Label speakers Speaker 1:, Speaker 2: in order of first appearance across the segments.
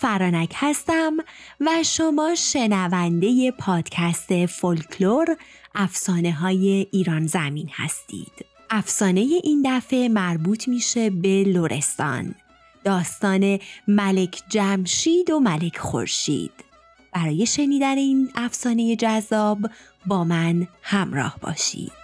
Speaker 1: فرانک هستم و شما شنونده پادکست فولکلور افسانه های ایران زمین هستید. افسانه این دفعه مربوط میشه به لورستان. داستان ملک جمشید و ملک خورشید. برای شنیدن این افسانه جذاب با من همراه باشید.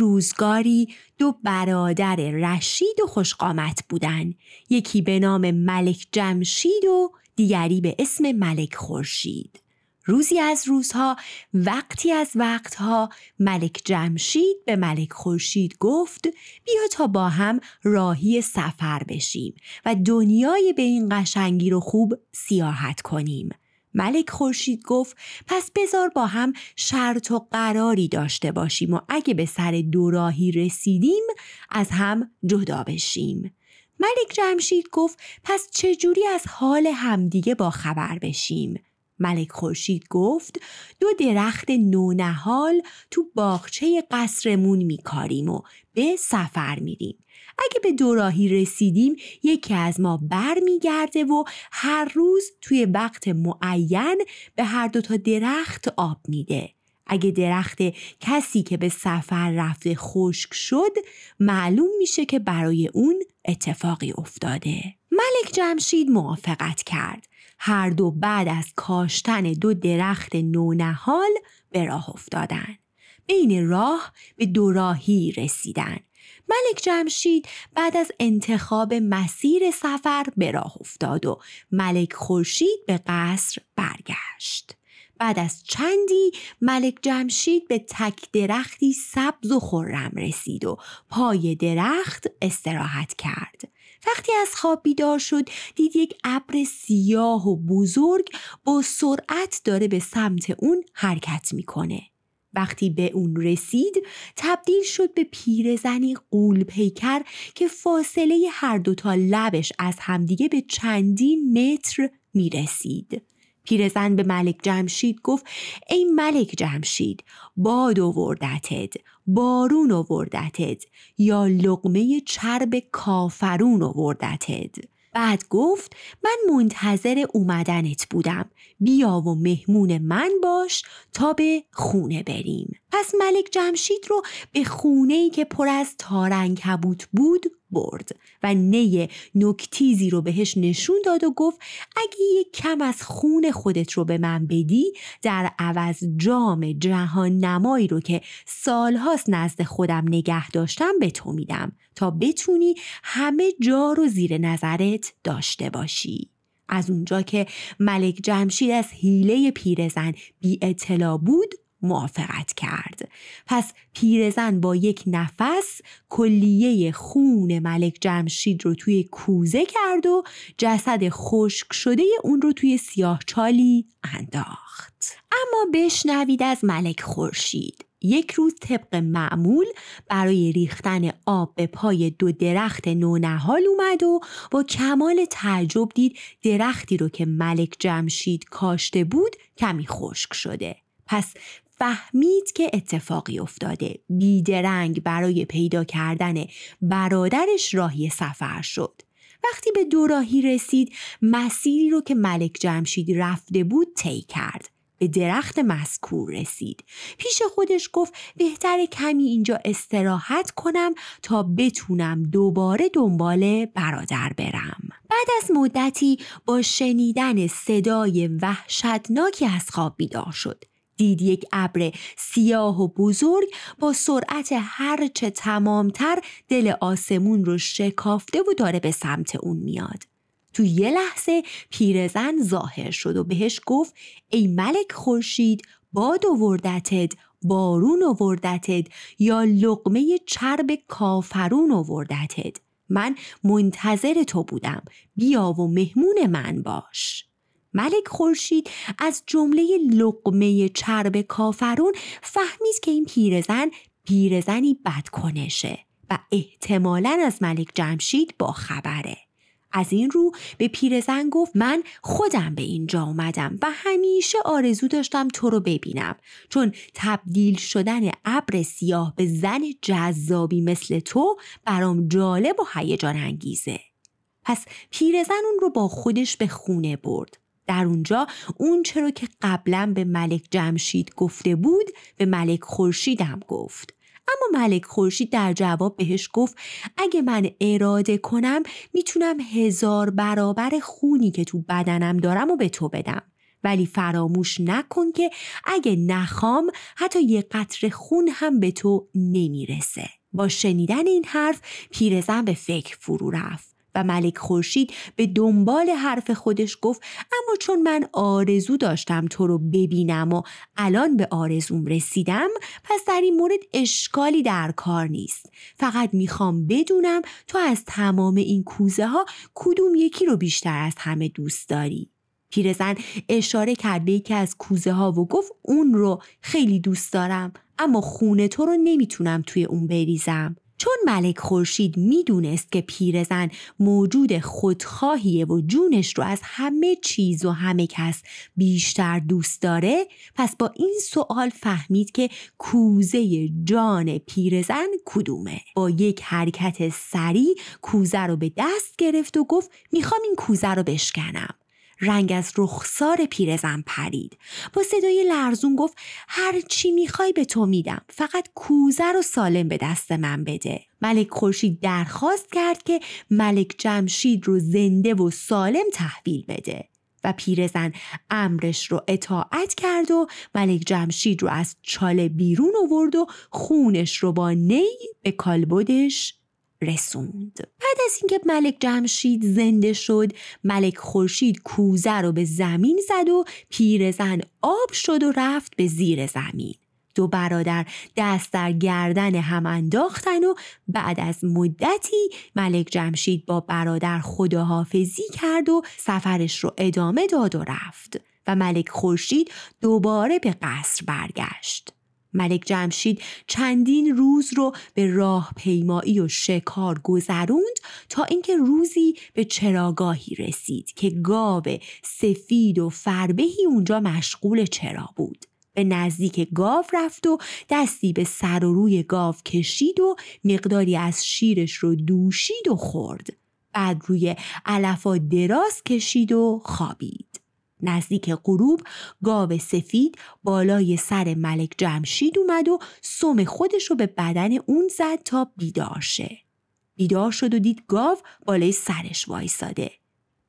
Speaker 1: روزگاری دو برادر رشید و خوشقامت بودن. یکی به نام ملک جمشید و دیگری به اسم ملک خورشید. روزی از روزها وقتی از وقتها ملک جمشید به ملک خورشید گفت بیا تا با هم راهی سفر بشیم و دنیای به این قشنگی رو خوب سیاحت کنیم. ملک خورشید گفت پس بزار با هم شرط و قراری داشته باشیم و اگه به سر دوراهی رسیدیم از هم جدا بشیم. ملک جمشید گفت پس چجوری از حال همدیگه با خبر بشیم؟ ملک خورشید گفت دو درخت نونهال تو باغچه قصرمون میکاریم و به سفر میریم. اگه به دوراهی رسیدیم یکی از ما بر میگرده و هر روز توی وقت معین به هر دو تا درخت آب میده. اگه درخت کسی که به سفر رفته خشک شد معلوم میشه که برای اون اتفاقی افتاده. ملک جمشید موافقت کرد. هر دو بعد از کاشتن دو درخت نونهال به راه افتادن. بین راه به دوراهی رسیدن. ملک جمشید بعد از انتخاب مسیر سفر به راه افتاد و ملک خورشید به قصر برگشت. بعد از چندی ملک جمشید به تک درختی سبز و خرم رسید و پای درخت استراحت کرد. وقتی از خواب بیدار شد دید یک ابر سیاه و بزرگ با سرعت داره به سمت اون حرکت می‌کنه. وقتی به اون رسید تبدیل شد به پیرزنی قول پیکر که فاصله هر دوتا لبش از همدیگه به چندین متر می رسید. پیرزن به ملک جمشید گفت ای ملک جمشید باد وردتت بارون وردتت یا لقمه چرب کافرون وردتت بعد گفت من منتظر اومدنت بودم. بیا و مهمون من باش تا به خونه بریم. پس ملک جمشید رو به خونه ای که پر از تارنگ بود برد و نی نکتیزی رو بهش نشون داد و گفت اگه یک کم از خون خودت رو به من بدی در عوض جام جهان نمایی رو که سالهاست نزد خودم نگه داشتم به تو میدم تا بتونی همه جا رو زیر نظرت داشته باشی. از اونجا که ملک جمشید از حیله پیرزن بی اطلاع بود موافقت کرد. پس پیرزن با یک نفس کلیه خون ملک جمشید رو توی کوزه کرد و جسد خشک شده اون رو توی سیاه چالی انداخت. اما بشنوید از ملک خورشید. یک روز طبق معمول برای ریختن آب به پای دو درخت نونهال اومد و با کمال تعجب دید درختی رو که ملک جمشید کاشته بود کمی خشک شده. پس فهمید که اتفاقی افتاده. بیدرنگ برای پیدا کردن برادرش راهی سفر شد. وقتی به دوراهی رسید مسیری رو که ملک جمشید رفته بود طی کرد. به درخت مذکور رسید. پیش خودش گفت بهتر کمی اینجا استراحت کنم تا بتونم دوباره دنبال برادر برم. بعد از مدتی با شنیدن صدای وحشتناکی از خواب بیدار شد. دید یک ابر سیاه و بزرگ با سرعت هرچه تمامتر دل آسمون رو شکافته و داره به سمت اون میاد. تو یه لحظه پیرزن ظاهر شد و بهش گفت ای ملک خورشید باد وردتت بارون وردتت یا لقمه چرب کافرون وردتت من منتظر تو بودم بیا و مهمون من باش ملک خورشید از جمله لقمه چرب کافرون فهمید که این پیرزن پیرزنی بدکنشه و احتمالا از ملک جمشید با خبره. از این رو به پیرزن گفت من خودم به اینجا اومدم و همیشه آرزو داشتم تو رو ببینم چون تبدیل شدن ابر سیاه به زن جذابی مثل تو برام جالب و هیجان انگیزه پس پیرزن اون رو با خودش به خونه برد. در اونجا اون چرا که قبلا به ملک جمشید گفته بود به ملک خورشیدم گفت. اما ملک خورشید در جواب بهش گفت اگه من اراده کنم می‌تونم هزار برابر خونی که تو بدنم دارم و به تو بدم. ولی فراموش نکن که اگه نخوام حتی یه قطر خون هم به تو نمی‌رسه. با شنیدن این حرف پیرزن به فکر فرو رفت. و ملک خورشید به دنبال حرف خودش گفت اما چون من آرزو داشتم تو رو ببینم و الان به آرزوم رسیدم پس در این مورد اشکالی در کار نیست. فقط می‌خوام بدونم تو از تمام این کوزه ها کدوم یکی رو بیشتر از همه دوست داری. پیرزن اشاره کرد به یکی از کوزه ها و گفت اون رو خیلی دوست دارم اما خونه تو رو نمی‌تونم توی اون بریزم. چون ملک خورشید می‌دونست که پیرزن موجود خودخواهیه و جونش رو از همه چیز و همه کس بیشتر دوست داره پس با این سوال فهمید که کوزه جان پیرزن کدومه. با یک حرکت سریع کوزه رو به دست گرفت و گفت می‌خوام این کوزه رو بشکنم. رنگ از رخسار پیرزن پرید. با صدای لرزون گفت هر چی می‌خوای به تو میدم. فقط کوزه رو سالم به دست من بده. ملک خورشید درخواست کرد که ملک جمشید رو زنده و سالم تحویل بده. و پیرزن امرش رو اطاعت کرد و ملک جمشید رو از چاله بیرون آورد و خونش رو با نی به کالبدش رسوند. بعد از اینکه ملک جمشید زنده شد ملک خورشید کوزه رو به زمین زد و پیرزن آب شد و رفت به زیر زمین. دو برادر دست در گردن هم انداختن و بعد از مدتی ملک جمشید با برادر خداحافظی کرد و سفرش رو ادامه داد و رفت و ملک خورشید دوباره به قصر برگشت. ملک جمشید چندین روز رو به راه پیمایی و شکار گذروند تا اینکه روزی به چراگاهی رسید که گاو سفید و فربهی اونجا مشغول چرا بود. به نزدیک گاو رفت و دستی به سر و روی گاو کشید و مقداری از شیرش رو دوشید و خورد. بعد روی علفا دراز کشید و خوابید. نزدیک غروب گاو سفید بالای سر ملک جمشید اومد و سم خودش رو به بدن اون زد تا بیدار شه. بیدار شد و دید گاو بالای سرش وایساده.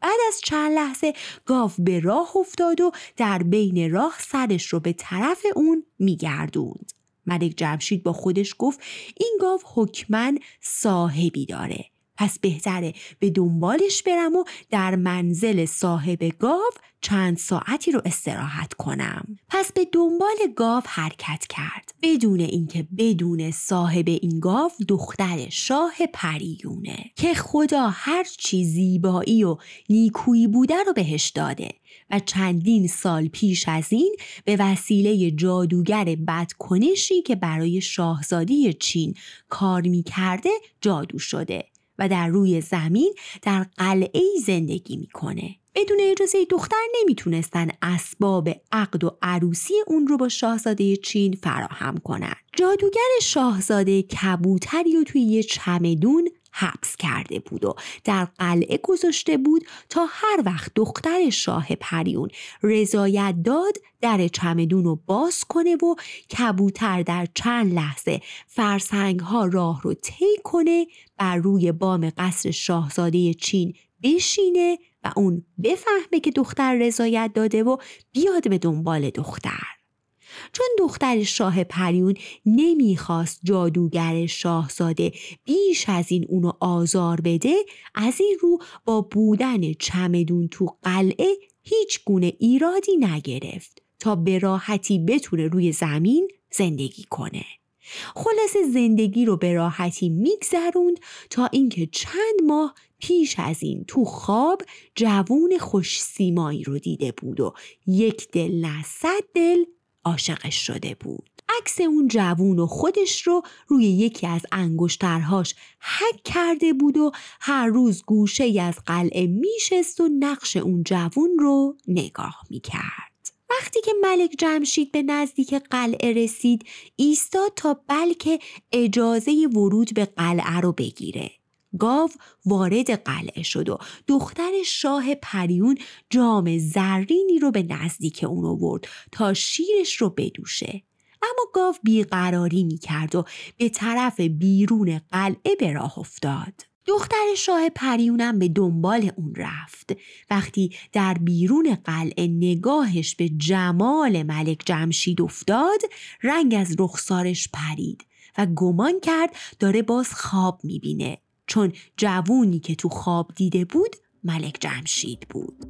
Speaker 1: بعد از چند لحظه گاو به راه افتاد و در بین راه سرش رو به طرف اون میگردوند. ملک جمشید با خودش گفت این گاو حکمن صاحبی داره. پس بهتره به دنبالش برم و در منزل صاحب گاو چند ساعتی رو استراحت کنم. پس به دنبال گاو حرکت کرد. بدون اینکه بدون صاحب این گاو دختر شاه پریونه که خدا هر چی زیبایی و نیکویی بوده رو بهش داده و چندین سال پیش از این به وسیله جادوگر بدکنشی که برای شاهزادی چین کار می کرده جادو شده. و در روی زمین در قلعه زندگی می‌کنه بدون اجازه دختر نمی‌تونستن اسباب عقد و عروسی اون رو با شاهزاده چین فراهم کنند. جادوگر شاهزاده کبوتری رو توی یه چمدون حبس کرده بود و در قلعه گذاشته بود تا هر وقت دختر شاه پریون رضایت داد در چمدون رو باز کنه و کبوتر در چند لحظه فرسنگ ها راه رو طی کنه بر روی بام قصر شاهزاده چین بشینه و اون بفهمه که دختر رضایت داده و بیاد به دنبال دختر. چون دختر شاه پریون نمی‌خواست جادوگر شاهزاده بیش از این اونو آزار بده از این رو با بودن چمدون تو قلعه هیچ گونه ایرادی نگرفت تا به راحتی بتونه روی زمین زندگی کنه. خلاص زندگی رو به راحتی میگذروند تا اینکه چند ماه پیش از این تو خواب جوون خوش سیمایی رو دیده بود و یک دل نه صد دل عاشقش شده بود عکس اون جوون و خودش رو روی یکی از انگشترهاش حک کرده بود و هر روز گوشه از قلعه میشست و نقش اون جوون رو نگاه می‌کرد. وقتی که ملک جمشید به نزدیک قلعه رسید ایستاد تا بلکه اجازه ورود به قلعه رو بگیره. گاو وارد قلعه شد و دختر شاه پریون جام زرینی رو به نزدیک اون آورد تا شیرش رو بدوشه. اما گاو بیقراری می کرد و به طرف بیرون قلعه به راه افتاد. دختر شاه پریونم به دنبال اون رفت وقتی در بیرون قلعه نگاهش به جمال ملک جمشید افتاد رنگ از رخسارش پرید و گمان کرد داره باز خواب می‌بینه چون جوونی که تو خواب دیده بود ملک جمشید بود.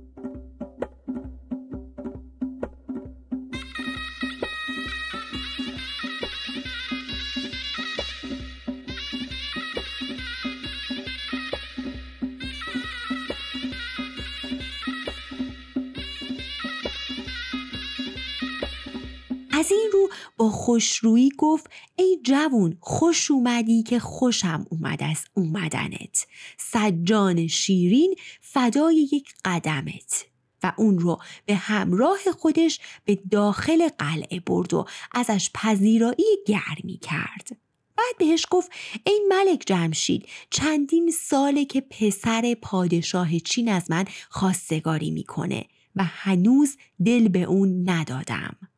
Speaker 1: از این رو با خوشرویی گفت ای جوون خوش اومدی که خوشم اومد از اومدنت. سجان شیرین فدای یک قدمت. و اون رو به همراه خودش به داخل قلعه برد و ازش پذیرایی گرمی کرد. بعد بهش گفت ای ملک جمشید چندین ساله که پسر پادشاه چین از من خواستگاری می‌کنه و هنوز دل به اون ندادم.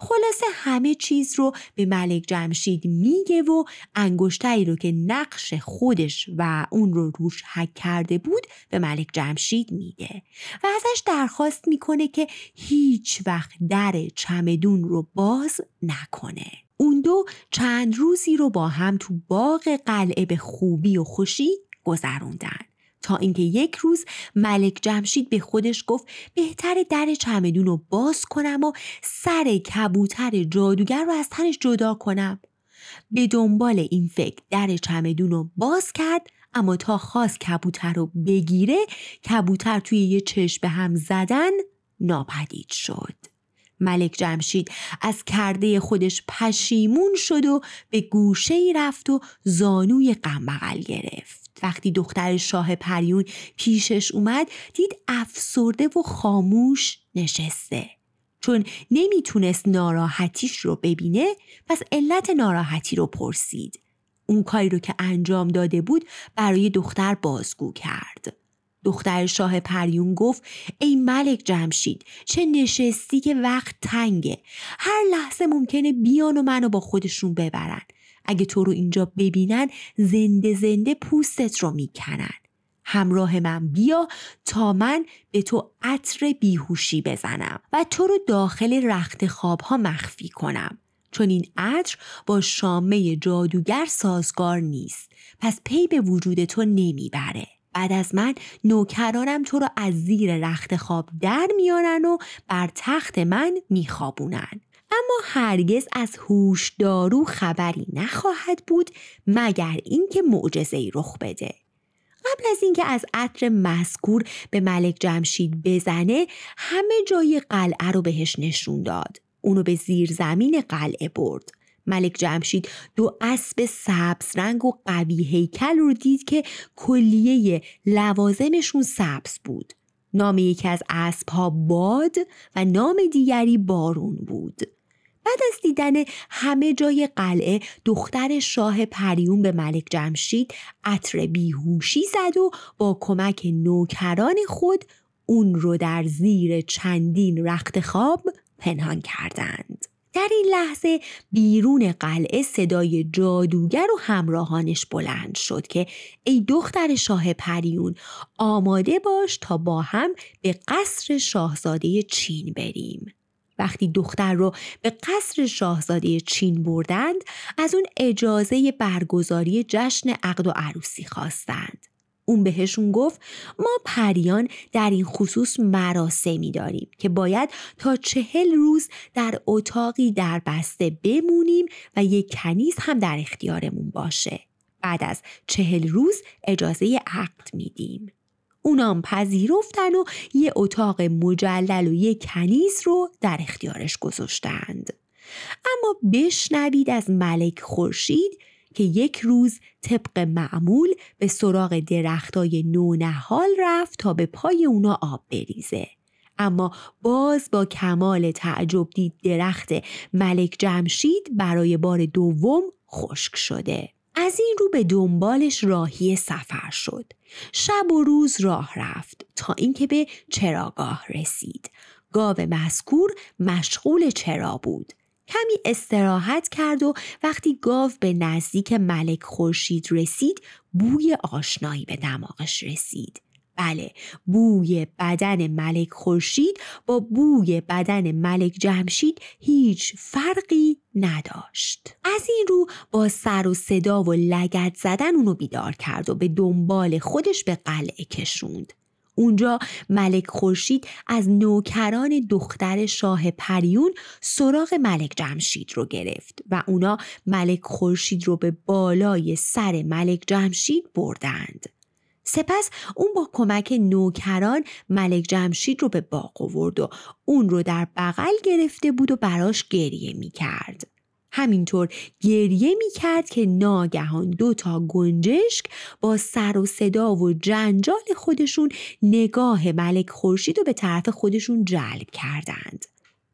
Speaker 1: خلاصه همه چیز رو به ملک جمشید میگه و انگشتری رو که نقش خودش و اون رو روش حک کرده بود به ملک جمشید میده و ازش درخواست می‌کنه که هیچ وقت در چمدون رو باز نکنه. اون دو چند روزی رو با هم تو باغ قلعه به خوبی و خوشی گذروندن. تا اینکه یک روز ملک جمشید به خودش گفت بهتر در چمدون رو باز کنم و سر کبوتر جادوگر رو از تنش جدا کنم. به دنبال این فکر در چمدون رو باز کرد اما تا خواست کبوتر رو بگیره کبوتر توی یه چشم به هم زدن ناپدید شد. ملک جمشید از کرده خودش پشیمون شد و به گوشه ای رفت و زانوی غم گرفت. وقتی دختر شاه پریون پیشش اومد دید افسرده و خاموش نشسته. چون نمی‌تونست ناراحتیش رو ببینه پس علت ناراحتی رو پرسید. اون کاری رو که انجام داده بود برای دختر بازگو کرد. دختر شاه پریون گفت ای ملک جمشید چه نشستی که وقت تنگه. هر لحظه ممکنه بیان و منو با خودشون ببرن. اگه تو رو اینجا ببینن زنده زنده پوستت رو می‌کنن. همراه من بیا تا من به تو عطر بیهوشی بزنم و تو رو داخل رخت خواب ها مخفی کنم. چون این عطر با شامه جادوگر سازگار نیست. پس پی به وجود تو نمی‌بره. بعد از من نوکرانم تو رو از زیر رخت خواب در میارن و بر تخت من میخوابونن. اما هرگز از هوش دارو خبری نخواهد بود مگر اینکه معجزه رخ بده. قبل از اینکه از عطر مذکور به ملک جمشید بزنه همه جای قلعه رو بهش نشون داد. اونو به زیر زمین قلعه برد. ملک جمشید دو اسب سبز رنگ و قوی هیکل رو دید که کلیه لوازمشون سبز بود. نام یکی از اسبها باد و نام دیگری بارون بود. بعد از دیدن همه جای قلعه دختر شاه پریون به ملک جمشید عطر بیهوشی زد و با کمک نوکران خود اون رو در زیر چندین رخت خواب پنهان کردند. در این لحظه بیرون قلعه صدای جادوگر و همراهانش بلند شد که ای دختر شاه پریون آماده باش تا با هم به قصر شاهزاده چین بریم. وقتی دختر رو به قصر شاهزاده چین بردند از اون اجازه برگزاری جشن عقد و عروسی خواستند. اون بهشون گفت ما پریان در این خصوص مراسمی داریم که باید تا چهل روز در اتاقی در بسته بمونیم و یک کنیز هم در اختیارمون باشه. بعد از چهل روز اجازه عقد میدیم. اونام پذیرفتن و یه اتاق مجلل و یه کنیز رو در اختیارش گذاشتند. اما بشنوید از ملک خورشید که یک روز طبق معمول به سراغ درختای نونهال رفت تا به پای اونا آب بریزه. اما باز با کمال تعجب دید درخت ملک جمشید برای بار دوم خشک شده. از این رو به دنبالش راهی سفر شد. شب و روز راه رفت تا اینکه به چراگاه رسید. گاو مذکور مشغول چرا بود. کمی استراحت کرد و وقتی گاو به نزدیک ملک خورشید رسید بوی آشنایی به دماغش رسید. بله بوی بدن ملک خورشید با بوی بدن ملک جمشید هیچ فرقی نداشت از این رو با سر و صدا و لگت زدن اونو بیدار کرد و به دنبال خودش به قلعه کشوند اونجا ملک خورشید از نوکران دختر شاه پریون سراغ ملک جمشید رو گرفت و اونا ملک خورشید رو به بالای سر ملک جمشید بردند. سپس اون با کمک نوکران ملک جمشید رو به باغ آورد و اون رو در بغل گرفته بود و براش گریه می کرد. همینطور گریه می کرد که ناگهان دو تا گنجشک با سر و صدا و جنجال خودشون نگاه ملک خورشید رو به طرف خودشون جلب کردند.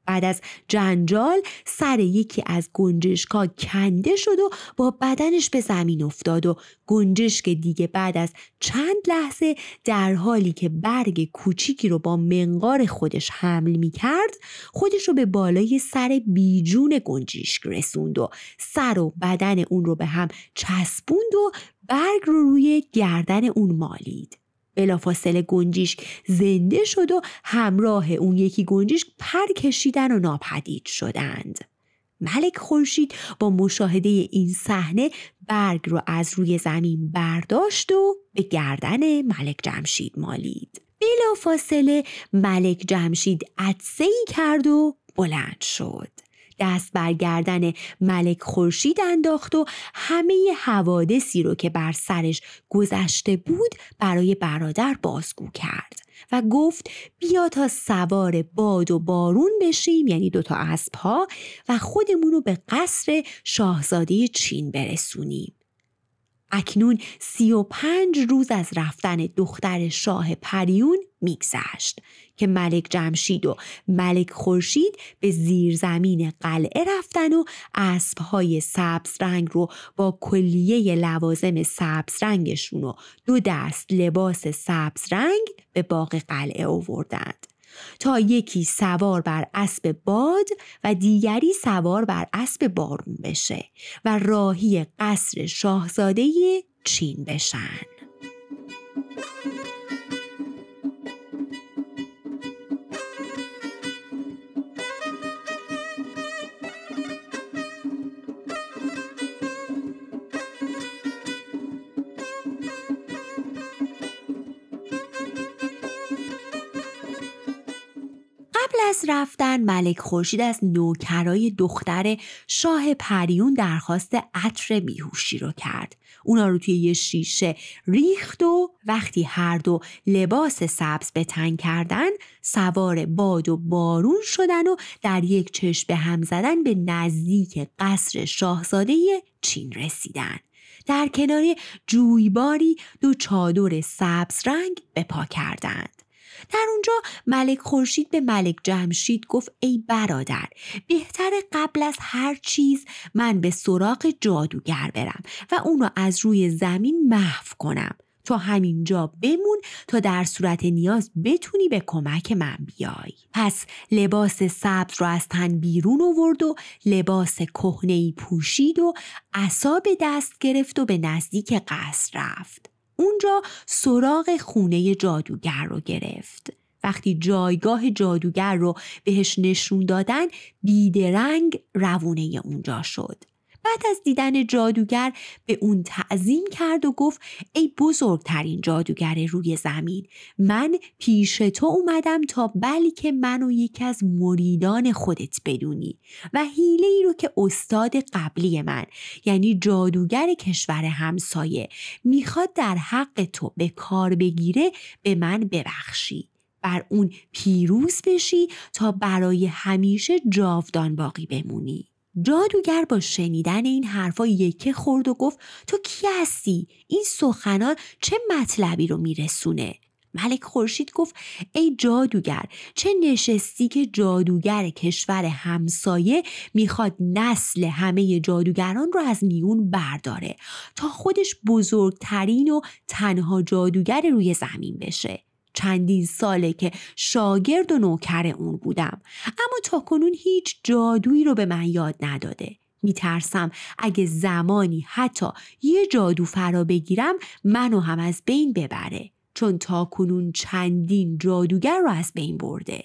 Speaker 1: بعد از جنجال سر یکی از گنجشکا کنده شد و با بدنش به زمین افتاد و گنجشک دیگه بعد از چند لحظه در حالی که برگ کوچیکی رو با منقار خودش حمل می کرد خودش رو به بالای سر بیجون گنجشک رسوند و سر و بدن اون رو به هم چسبوند و برگ رو روی گردن اون مالید. بلافاصله گنجیش زنده شد و همراه اون یکی گنجیش پر کشیدن و ناپدید شدند. ملک خورشید با مشاهده این صحنه برگ رو از روی زمین برداشت و به گردن ملک جمشید مالید. بلافاصله ملک جمشید عدسه کرد و بلند شد. دست بر گردن ملک خورشید انداخت و همه حوادثی رو که بر سرش گذشته بود برای برادر بازگو کرد و گفت بیا تا سوار باد و بارون بشیم یعنی دوتا اسب ها و خودمون رو به قصر شاهزاده چین برسونیم. اکنون سی و پنج روز از رفتن دختر شاه پریون میگذشت که ملک جمشید و ملک خورشید به زیرزمین قلعه رفتن و اسبهای سبز رنگ رو با کلیه لوازم سبز رنگشون و دو دست لباس سبز رنگ به باغ قلعه آوردند. تا یکی سوار بر اسب باد و دیگری سوار بر اسب بارون بشه و راهی قصر شاهزاده چین بشن. رفتن ملک خورشید از نوکرای دختر شاه پریون درخواست عطر بیهوشی رو کرد. اونا رو توی یه شیشه ریخت و وقتی هر دو لباس سبز به تن کردن سوار باد و بارون شدن و در یک چشم به هم زدن به نزدیک قصر شاهزاده چین رسیدن. در کنار جویباری دو چادر سبز رنگ به پا کردند. در اونجا ملک خورشید به ملک جمشید گفت ای برادر بهتر قبل از هر چیز من به سراغ جادوگر برم و اونو از روی زمین محو کنم. تا همینجا بمون تا در صورت نیاز بتونی به کمک من بیای. پس لباس سبز رو از تن بیرون آورد و لباس کهنه پوشید و عصا به دست گرفت و به نزدیک قصر رفت. اونجا سراغ خونه جادوگر رو گرفت. وقتی جایگاه جادوگر رو بهش نشون دادن بیدرنگ روونه اونجا شد. بعد از دیدن جادوگر به اون تعظیم کرد و گفت ای بزرگترین جادوگر روی زمین من پیش تو اومدم تا بلکه منو یکی از مریدان خودت بدونی و حیله ای رو که استاد قبلی من یعنی جادوگر کشور همسایه می‌خواد در حق تو به کار بگیره به من ببخشی بر اون پیروز بشی تا برای همیشه جاودان باقی بمونی. جادوگر با شنیدن این حرفا یکه خورد و گفت تو کی هستی؟ این سخنان چه مطلبی رو میرسونه؟ ملک خورشید گفت ای جادوگر چه نشستی که جادوگر کشور همسایه می‌خواد نسل همه جادوگران رو از میون برداره تا خودش بزرگترین و تنها جادوگر روی زمین بشه چندین ساله که شاگرد و نوکر اون بودم. اما تا کنون هیچ جادویی رو به من یاد نداده. میترسم اگه زمانی حتی یه جادو فرا بگیرم منو هم از بین ببره. چون تا کنون چندین جادوگر رو از بین برده.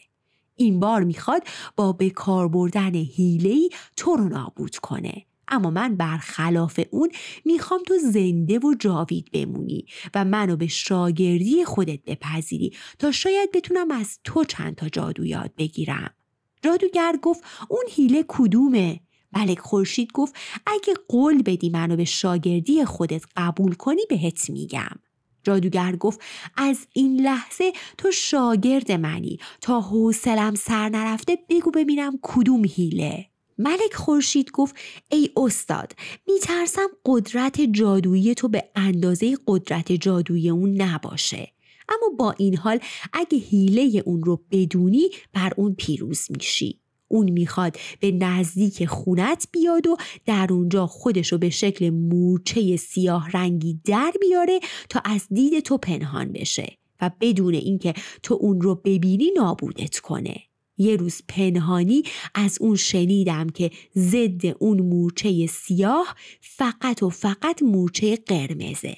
Speaker 1: این بار می‌خواد با به کار بردن هیلهی تو رو نابود کنه. اما من برخلاف اون می‌خوام تو زنده و جاوید بمونی و منو به شاگردی خودت بپذیری تا شاید بتونم از تو چند تا جادو یاد بگیرم. جادوگر گفت اون هیله کدومه؟ ملک خورشید گفت اگه قول بدی منو به شاگردی خودت قبول کنی بهت میگم. جادوگر گفت از این لحظه تو شاگرد منی تا حوصلم سر نرفته بگو ببینم کدوم هیله ملک خورشید گفت ای استاد میترسم قدرت جادویی تو به اندازه قدرت جادویی اون نباشه. اما با این حال اگه هیله اون رو بدونی بر اون پیروز میشی. اون می‌خواد به نزدیک خونت بیاد و در اونجا خودشو به شکل مورچه سیاه رنگی در بیاره تا از دید تو پنهان بشه و بدون اینکه تو اون رو ببینی نابودت کنه. یه روز پنهانی از اون شنیدم که ضد اون مورچه سیاه فقط و فقط مورچه قرمزه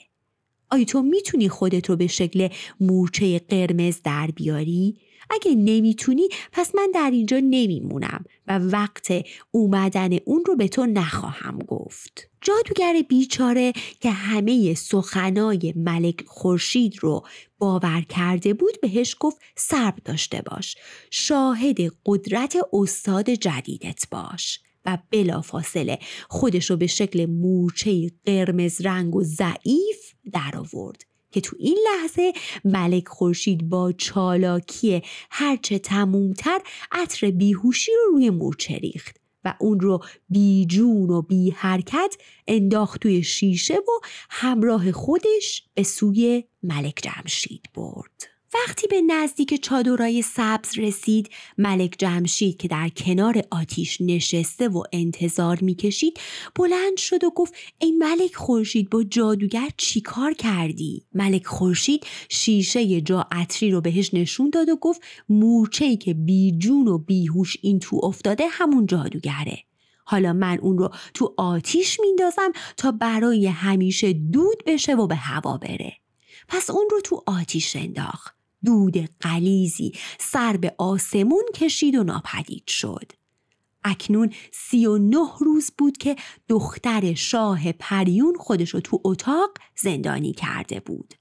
Speaker 1: آیا تو می‌تونی خودت رو به شکل مورچه قرمز در بیاری؟ اگه نمی‌تونی پس من در اینجا نمیمونم و وقت اومدن اون رو به تو نخواهم گفت. جادوگر بیچاره که همه سخنای ملک خورشید رو باور کرده بود بهش گفت سرب داشته باش. شاهد قدرت استاد جدیدت باش و بلافاصله خودش رو به شکل مورچه قرمز رنگ و ضعیف در آورد که تو این لحظه ملک خورشید با چالاکی هرچه تمومتر عطر بیهوشی رو روی مورچه ریخت و اون رو بی جون و بی حرکت انداخت توی شیشه و همراه خودش به سوی ملک جمشید برد. وقتی به نزدیک چادرای سبز رسید ملک جمشید که در کنار آتیش نشسته و انتظار می‌کشید بلند شد و گفت ای ملک خورشید با جادوگر چیکار کردی؟ ملک خورشید شیشه جا عطری رو بهش نشون داد و گفت مورچه‌ای که بی جون و بیهوش این تو افتاده همون جادوگره. حالا من اون رو تو آتیش میندازم تا برای همیشه دود بشه و به هوا بره. پس اون رو تو آتیش انداخت. دود قلیزی سر به آسمون کشید و ناپدید شد. اکنون سی و نه روز بود که دختر شاه پریون خودشو تو اتاق زندانی کرده بود.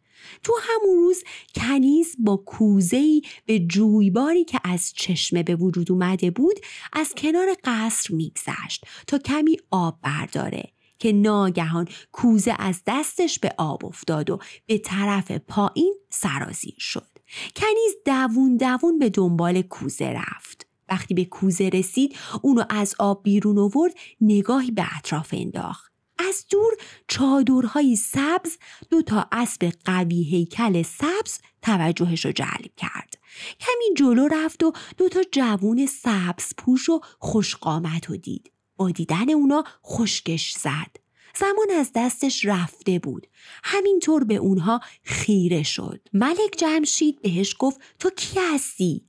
Speaker 1: تو همون روز کنیز با کوزهی به جویباری که از چشمه به وجود اومده بود از کنار قصر میگذشت تا کمی آب برداره که ناگهان کوزه از دستش به آب افتاد و به طرف پایین سرازیر شد. کنیز دوون دوون به دنبال کوزه رفت. وقتی به کوزه رسید اونو از آب بیرون آورد نگاهی به اطراف انداخت. از دور چادرهای سبز دو تا اسب قوی هیکل سبز توجهش رو جلب کرد. کمی جلو رفت و دو تا جوون سبز پوش و خوشقامت و دید. با دیدن اونا خشکش زد. زمان از دستش رفته بود. همینطور به اونها خیره شد. ملک جمشید بهش گفت تو کی هستی؟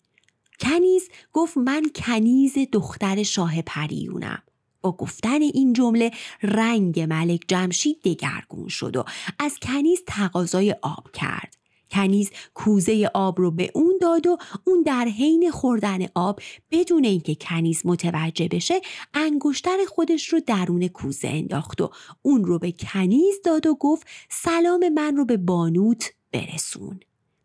Speaker 1: کنیز گفت من کنیز دختر شاه پریونم. با گفتن این جمله رنگ ملک جمشید دگرگون شد و از کنیز تقاضای آب کرد. کنیز کوزه آب رو به اون داد و اون در حین خوردن آب بدون اینکه کنیز متوجه بشه انگشتر خودش رو درون کوزه انداخت و اون رو به کنیز داد و گفت سلام من رو به بانوت برسون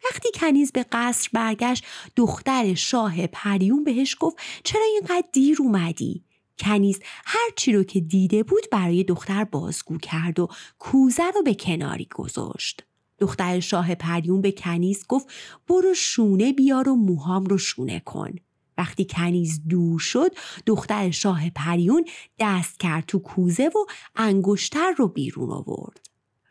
Speaker 1: وقتی کنیز به قصر برگشت دختر شاه پریون بهش گفت چرا اینقدر دیر اومدی؟ کنیز هرچی رو که دیده بود برای دختر بازگو کرد و کوزه رو به کناری گذاشت. دختر شاه پریون به کنیز گفت برو شونه بیار و موهام رو شونه کن. وقتی کنیز دور شد دختر شاه پریون دست کرد تو کوزه و انگشتر رو بیرون آورد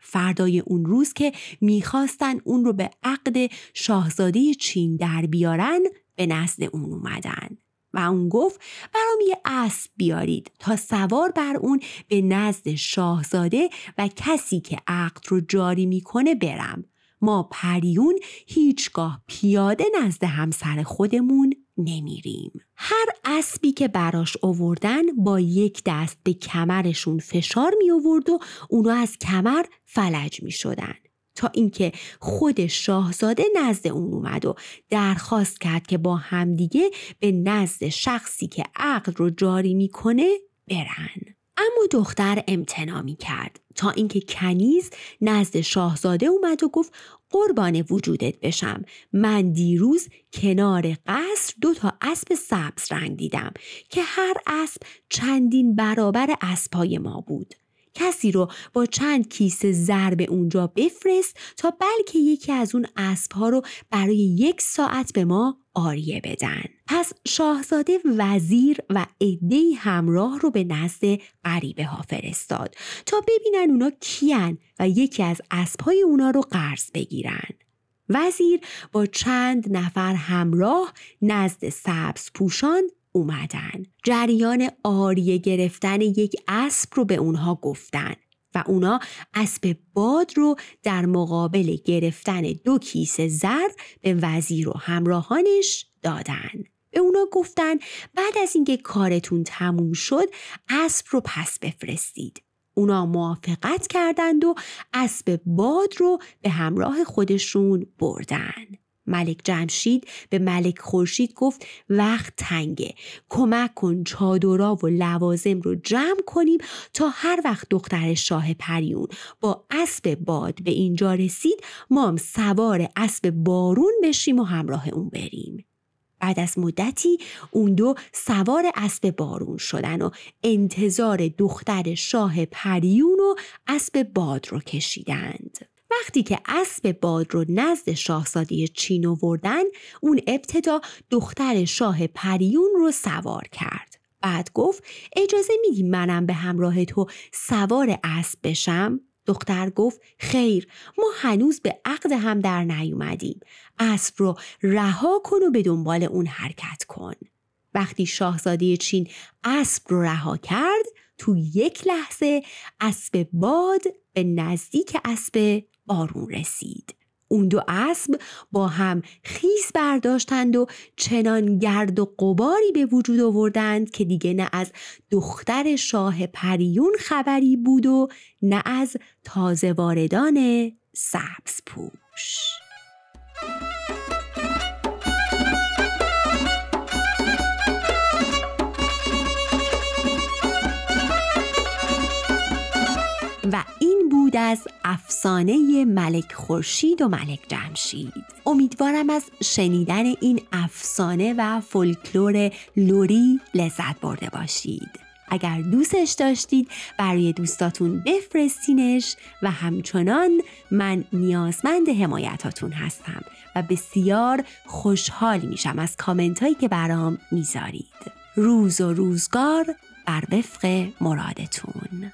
Speaker 1: فردای اون روز که می‌خواستن اون رو به عقد شاهزاده چین در بیارن به نزد اون اومدن و اون گفت برام یه اسب بیارید تا سوار بر اون به نزد شاهزاده و کسی که عقد رو جاری می‌کنه برم ما پریون هیچگاه پیاده نزد همسر خودمون نمیریم. هر اسبی که براش آوردن با یک دست به کمرشون فشار می آورد و اونو از کمر فلج می شدن. تا اینکه خود شاهزاده نزد اون اومد و درخواست کرد که با همدیگه به نزد شخصی که عقل رو جاری می‌کنه برن. اما دختر امتنا می کرد تا اینکه کنیز نزد شاهزاده اومد و گفت قربان وجودت بشم. من دیروز کنار قصر دو تا اسب سبز رنگ دیدم که هر اسب چندین برابر اسبهای ما بود. کسی رو با چند کیسه زر به اونجا بفرست تا بلکه یکی از اون اسبها رو برای یک ساعت به ما آریه بدن. پس شاهزاده وزیر و عدهای همراه رو به نزد غریبه ها فرستاد تا ببینن اونا کیان و یکی از اسبهای اونا رو قرض بگیرن. وزیر با چند نفر همراه نزد سبز پوشان اومدن. جریان آریه گرفتن یک اسب رو به اونها گفتن و اونا اسب باد رو در مقابل گرفتن دو کیسه زر به وزیر و همراهانش دادن. به اونا گفتن بعد از اینکه کارتون تموم شد اسب رو پس بفرستید. اونا موافقت کردند و اسب باد رو به همراه خودشون بردن. ملک جمشید به ملک خورشید گفت وقت تنگه کمک کن چادرا و لوازم رو جمع کنیم تا هر وقت دختر شاه پریون با اسب باد به اینجا رسید ما هم سوار اسب بارون بشیم و همراه اون بریم بعد از مدتی اون دو سوار اسب بارون شدن و انتظار دختر شاه پریون و اسب باد رو کشیدند. وقتی که اسب باد رو نزد شاهزاده چین آوردن اون ابتدا دختر شاه پریون رو سوار کرد. بعد گفت اجازه میدی منم به همراه تو سوار اسب بشم؟ دختر گفت خیر ما هنوز به عقد هم در نیومدیم. اسب رو رها کن و به دنبال اون حرکت کن. وقتی شاهزاده چین اسب رو رها کرد تو یک لحظه اسب باد به نزدیک اسب بارون رسید. اون دو اسب با هم خیز برداشتند و چنان گرد و قباری به وجود آوردند که دیگه نه از دختر شاه پریون خبری بود و نه از تازه واردان سبز پوش بود از افسانه ملک خورشید و ملک جمشید. امیدوارم از شنیدن این افسانه و فولکلور لوری لذت برده باشید. اگر دوستش داشتید برای دوستاتون بفرستینش و همچنان من نیازمند حمایتاتون هستم و بسیار خوشحال میشم از کامنت هایی که برام می‌ذارید. روز و روزگار بر وفق مرادتون.